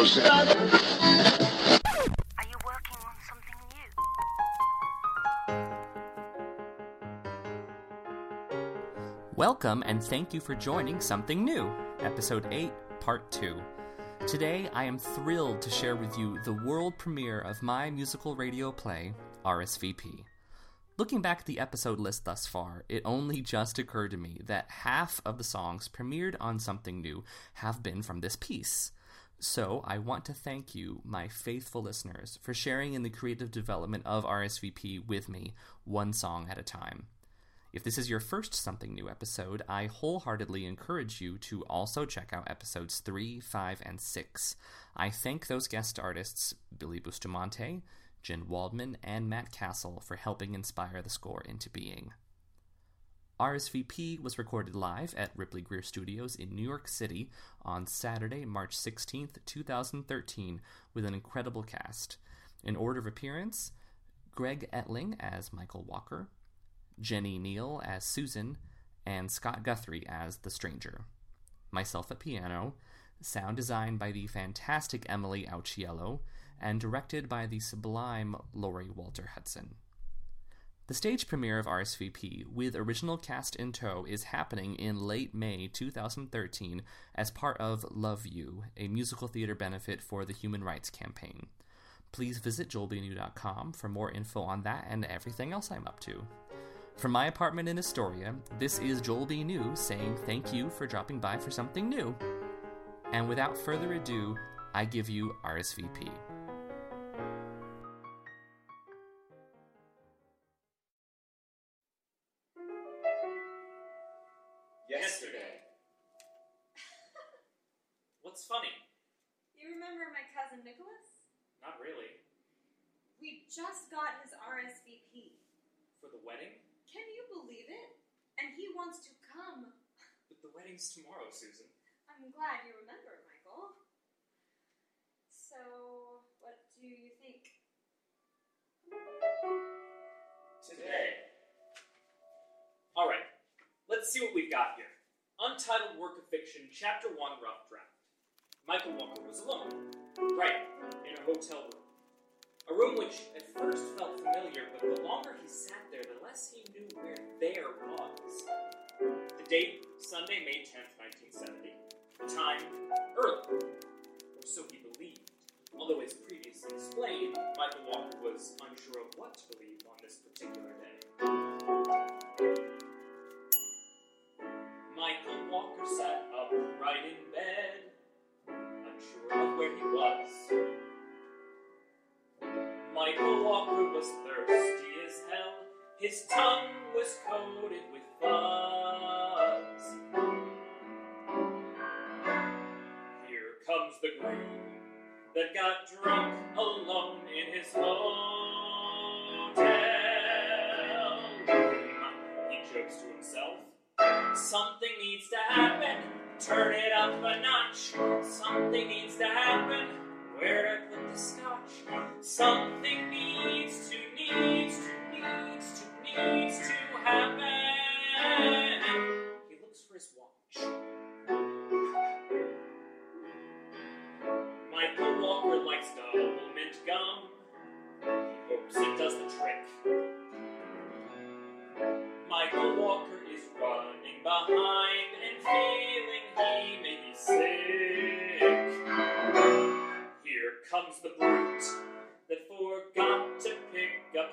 yourselves. Are you working on something new? Welcome and thank you for joining Something New, Episode 8, Part 2. Today, I am thrilled to share with you the world premiere of my musical radio play, RSVP. Looking back at the episode list thus far, it only just occurred to me that half of the songs premiered on Something New have been from this piece. So, I want to thank you, my faithful listeners, for sharing in the creative development of RSVP with me, one song at a time. If this is your first Something New episode, I wholeheartedly encourage you to also check out episodes 3, 5, and 6. I thank those guest artists, Billy Bustamante, Jen Waldman, and Matt Castle, for helping inspire the score into being. RSVP was recorded live at Ripley Grier Studios in New York City on Saturday, March 16th, 2013, with an incredible cast. In order of appearance, Greg Etling as Michael Walker, Jenny Neal as Susan, and Scott Guthrie as the stranger. Myself at piano, sound designed by the fantastic Emily Auciello, and directed by the sublime Laurie Walter Hudson. The stage premiere of RSVP, with original cast in tow, is happening in late May 2013 as part of Love You, a musical theater benefit for the Human Rights Campaign. Please visit joelbnew.com for more info on that and everything else I'm up to. From my apartment in Astoria, this is Joel B. New saying thank you for dropping by for something new. And without further ado, I give you RSVP. Yesterday. What's funny? You remember my cousin Nicholas? Not really. We just got his RSVP. For the wedding? Can you believe it? And he wants to come. But the wedding's tomorrow, Susan. I'm glad you remember, Michael. So, what do you think? Today. Alright, let's see what we've got here. Untitled work of fiction, chapter 1, rough draft. Michael Walker was alone. Right, in a hotel room. A room which at first felt familiar, but the longer he sat there, the less he knew where there was. The date, Sunday, May 10th, 1970. The time, early. Or so he believed. Although, as previously explained, Michael Walker was unsure of what to believe on this particular sat upright in bed, unsure of where he was. Michael Walker was thirsty as hell. His tongue was coated with fuzz. Here comes the groom that got drunk alone in his hotel Something needs to happen. Turn it up a notch. Something needs to happen. Where to put the scotch? Something needs to, needs to, needs to, needs to happen.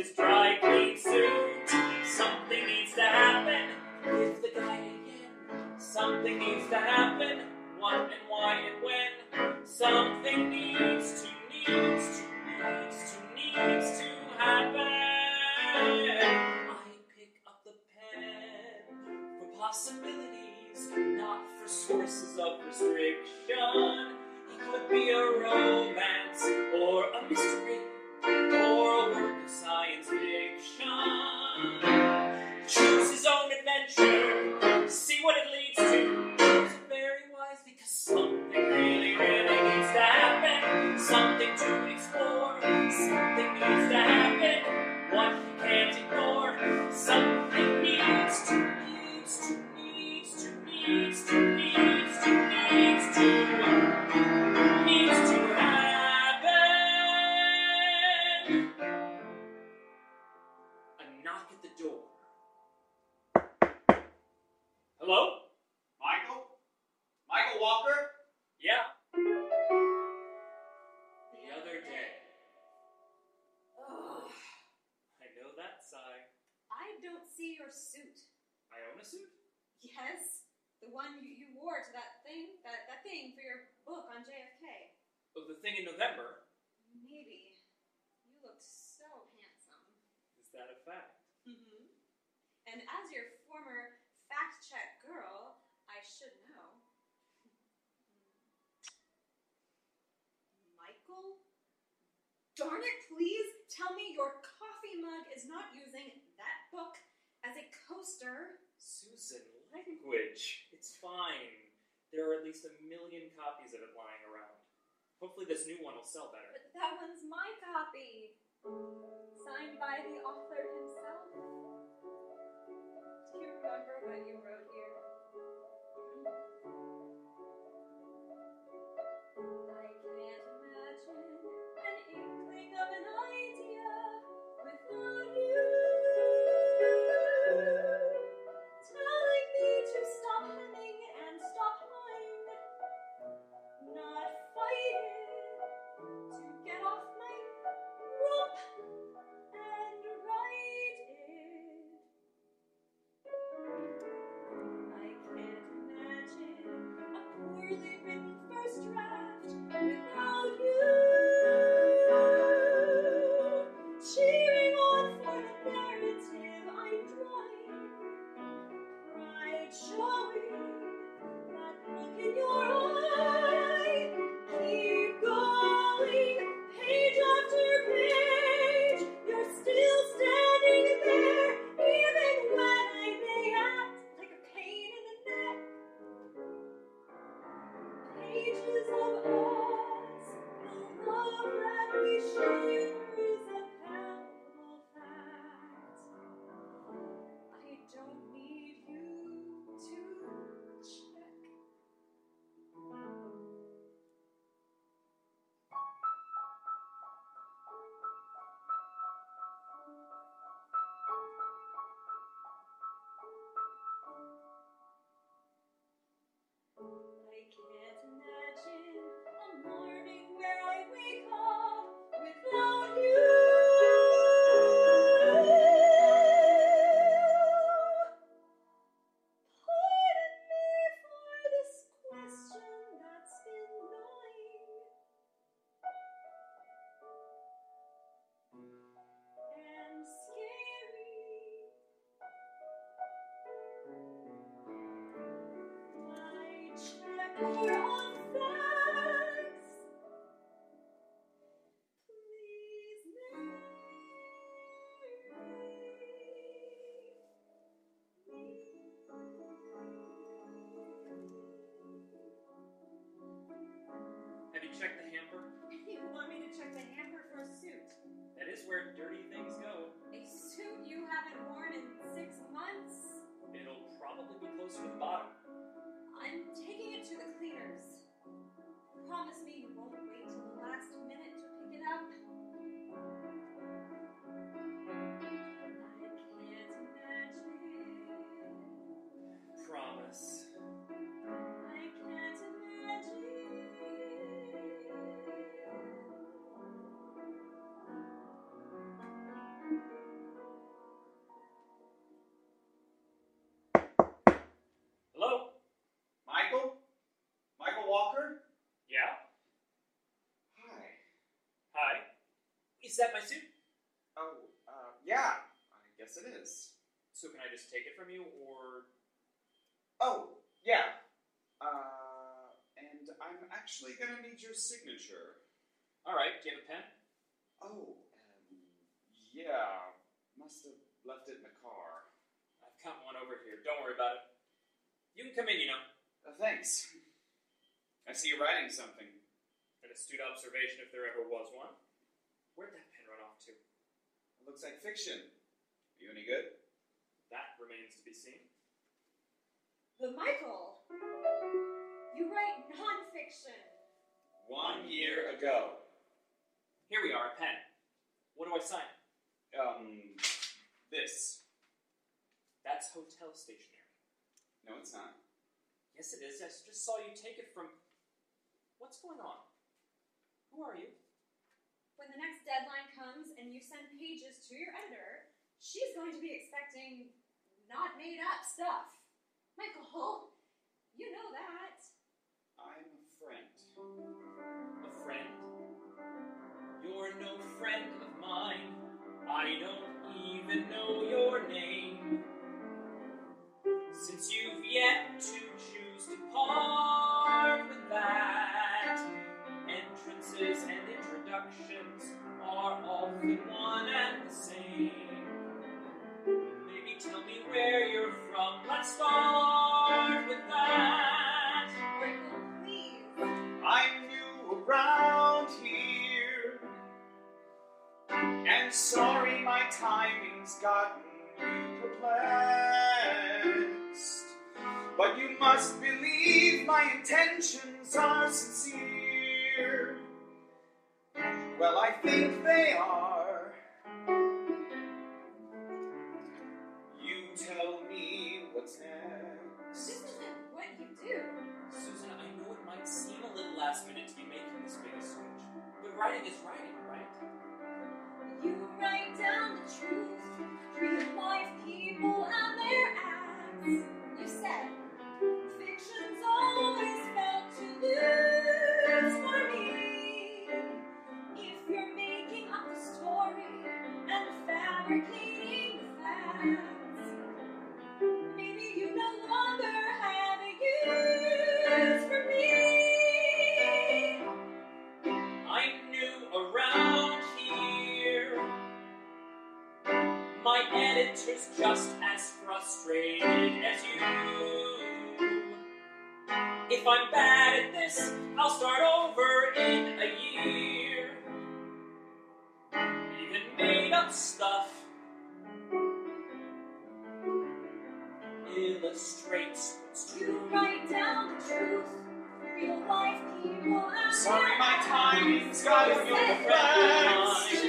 His dry one you, you wore to that thing, that, that thing for your book on JFK. Oh, the thing in November. Maybe. You looked so handsome. Is that a fact? Mm-hmm. And as your former fact check girl, I should know. Michael? Darn it, please tell me your coffee mug is not using that book as a coaster. Susan, language. Fine. There are at least a million copies of it lying around. Hopefully, this new one will sell better. But that one's my copy. Signed by the author himself. Do you remember what you wrote here? Pages of us, the love that we share where dirty things go. A suit you haven't worn in six months? It'll probably be close to the bottom. I'm taking it to the cleaners. Promise me you won't wait till the last minute to pick it up. I can't imagine. Promise. Is that my suit? Oh, uh, yeah, I guess it is. So can I just take it from you, or Oh, yeah. Uh, and I'm actually gonna need your signature. all right? Do you have a pen? Oh, um, yeah. Must have left it in the car. I've got one over here. Don't worry about it. You can come in, you know. Uh, thanks. I see you're writing something. An astute observation, if there ever was one. Where'd that pen run off to? It looks like fiction. Are you any good? That remains to be seen. But Michael, you write nonfiction. One year ago. Here we are, a pen. What do I sign? Um, this. That's hotel stationery. No, it's not. Yes, it is. I just saw you take it from. What's going on? Who are you? When the next deadline comes and you send pages to your editor, she's going to be expecting not made up stuff. Michael, you know that. I'm a friend. But you must believe my intentions are sincere. Well, I think they are. You tell me what's This next. isn't what you do. Susan, I know it might seem a little last minute to be making this big a switch, but writing is writing, right? You write down the truth, real life people and their acts. You said, fabricating the facts, what's You write down the truth, real life people Sorry, my timing's gotten you acts.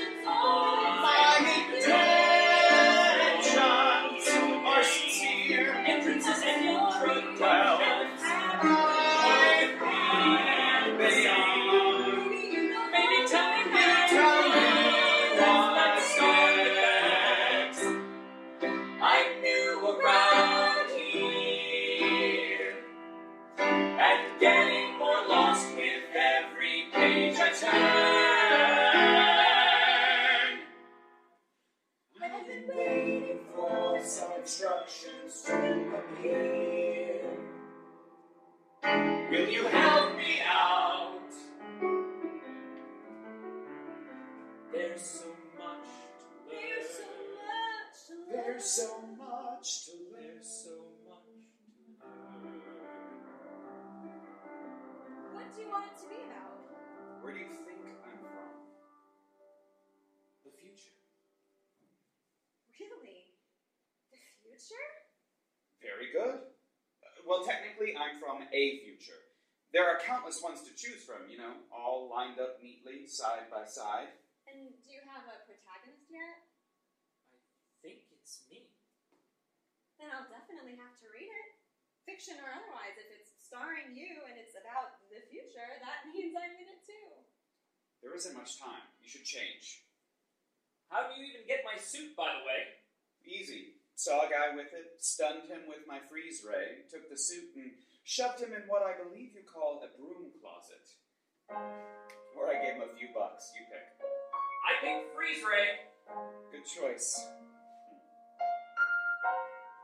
You help me out? There's so much to learn. There's so much to learn. There's so much to There's so much to learn. What do you want it to be about? Where do you think I'm from? The future. Really? The future? Very good. Well, technically, I'm from a future. There are countless ones to choose from, you know, all lined up neatly, side by side. And do you have a protagonist yet? I think it's me. Then I'll definitely have to read it. Fiction or otherwise, if it's starring you and it's about the future, that means I'm in it too. There isn't much time. You should change. How do you even get my suit, by the way? Easy. Saw a guy with it, stunned him with my freeze ray, took the suit and shoved him in what I believe you call a broom closet. Or I gave him a few bucks. You pick. I pick Freeze Ray. Good choice.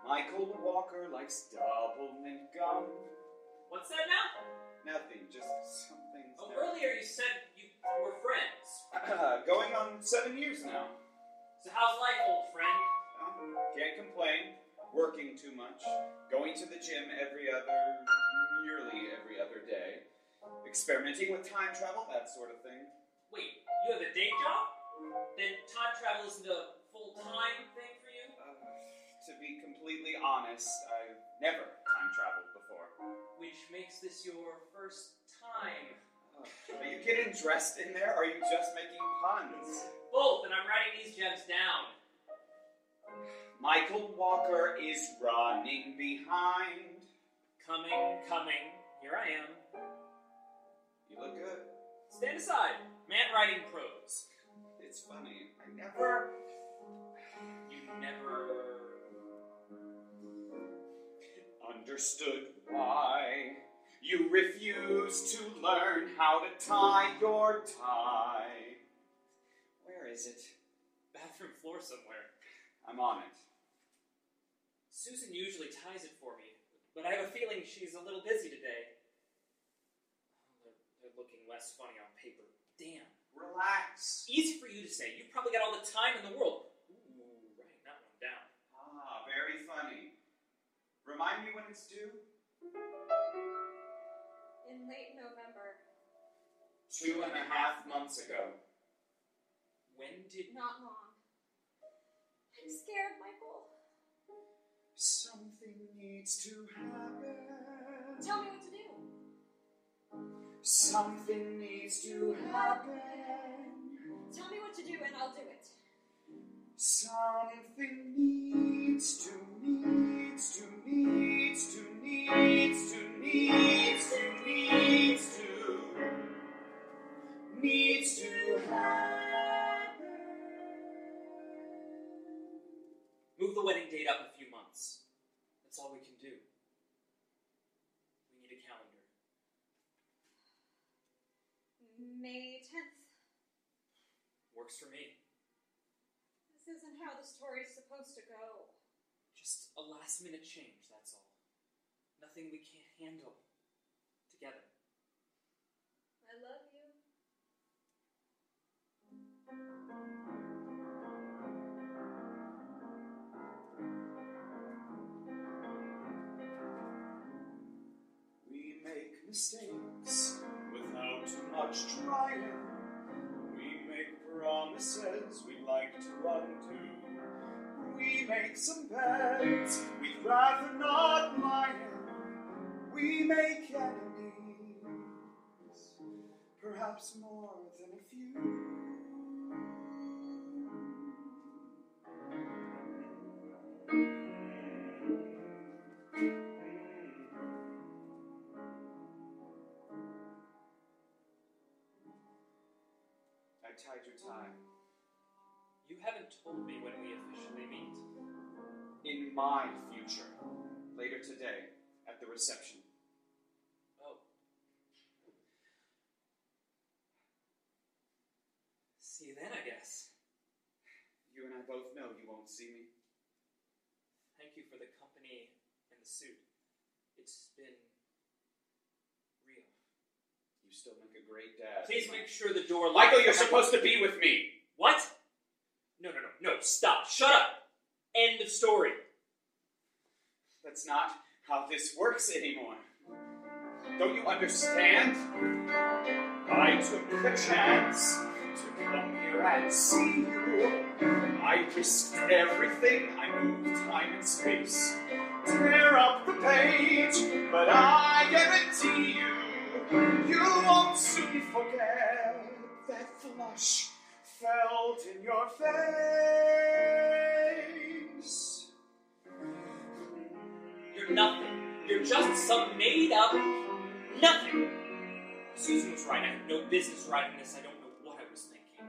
Michael Walker likes double mint gum. What's that now? Nothing, just something. Oh, earlier you said you were friends. Going on seven years now. So how's life, old friend? Um, can't complain. Working too much. Going to the gym every other, nearly every other day. Experimenting with time travel, that sort of thing. Wait, you have a day job? Then time travel isn't a full-time thing for you? Uh, to be completely honest, I've never time traveled before. Which makes this your first time. Are you getting dressed in there? Or are you just making puns? Both, and I'm writing these gems down. Michael Walker is running behind. Coming, coming. Here I am. You look good. Stand aside. Man writing prose. It's funny. I never. You never. understood why you refuse to learn how to tie your tie. Where is it? Bathroom floor somewhere. I'm on it. Susan usually ties it for me, but I have a feeling she's a little busy today. They're, they're looking less funny on paper. damn. Relax. Easy for you to say. You've probably got all the time in the world. Ooh, writing that one down. Ah, very funny. Remind me when it's due? In late November. Two and a half months ago. When did Not long. I'm scared, Michael. Something needs to happen. Tell me what to do. Something needs to happen. Tell me what to do and I'll do it. Something needs to, needs to, needs Works for me. This isn't how the story's supposed to go. Just a last minute change, that's all. Nothing we can't handle together. I love you. We make mistakes without too much trying. Promises we like to undo. We make some beds we'd rather not lie in. We make enemies, perhaps more than a few. Tied your tie. You haven't told me when we officially meet. In my future, later today, at the reception. Oh. See you then, I guess. You and I both know you won't see me. Thank you for the company and the suit. It's been still make a great dad. Please make sure the door Michael, you're supposed to be with me. What? No, no, no, no, stop. Shut up. End of story. That's not how this works anymore. Don't you understand? I took the chance to come here and see you. I risked everything. I moved time and space. Tear up the page, but I guarantee you, you won't soon forget that flush felt in your face. You're nothing. You're just some made up nothing. Susan was right. I have no business writing this. I don't know what I was thinking.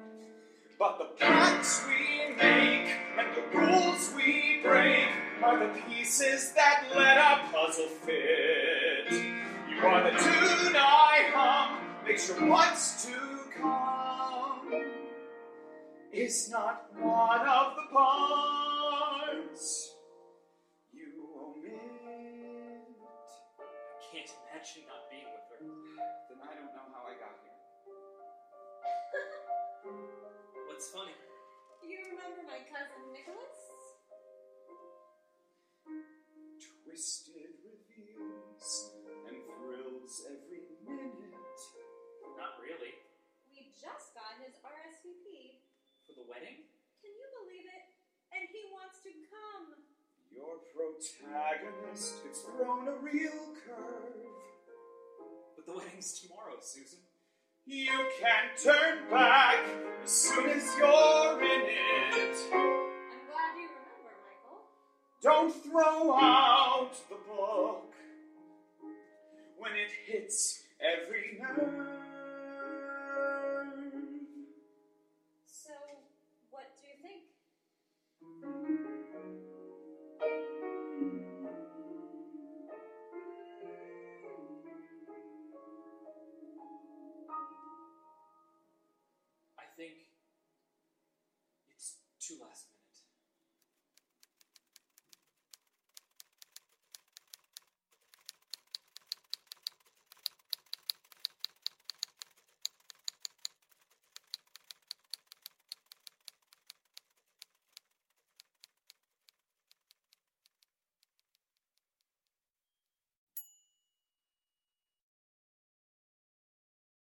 But the pacts we make and the rules we break are the pieces that let our puzzle fit. You are the tune I hum, make sure what's to come is not one of the parts you omit. I can't imagine not being with her. Then I don't know how I got here. What's funny? You remember my cousin Nicholas? Twisted reveals protagonist has thrown a real curve. But the wedding's tomorrow, Susan. You can't turn back as soon as you're in it. I'm glad you remember, Michael. Don't throw out the book when it hits every nerve.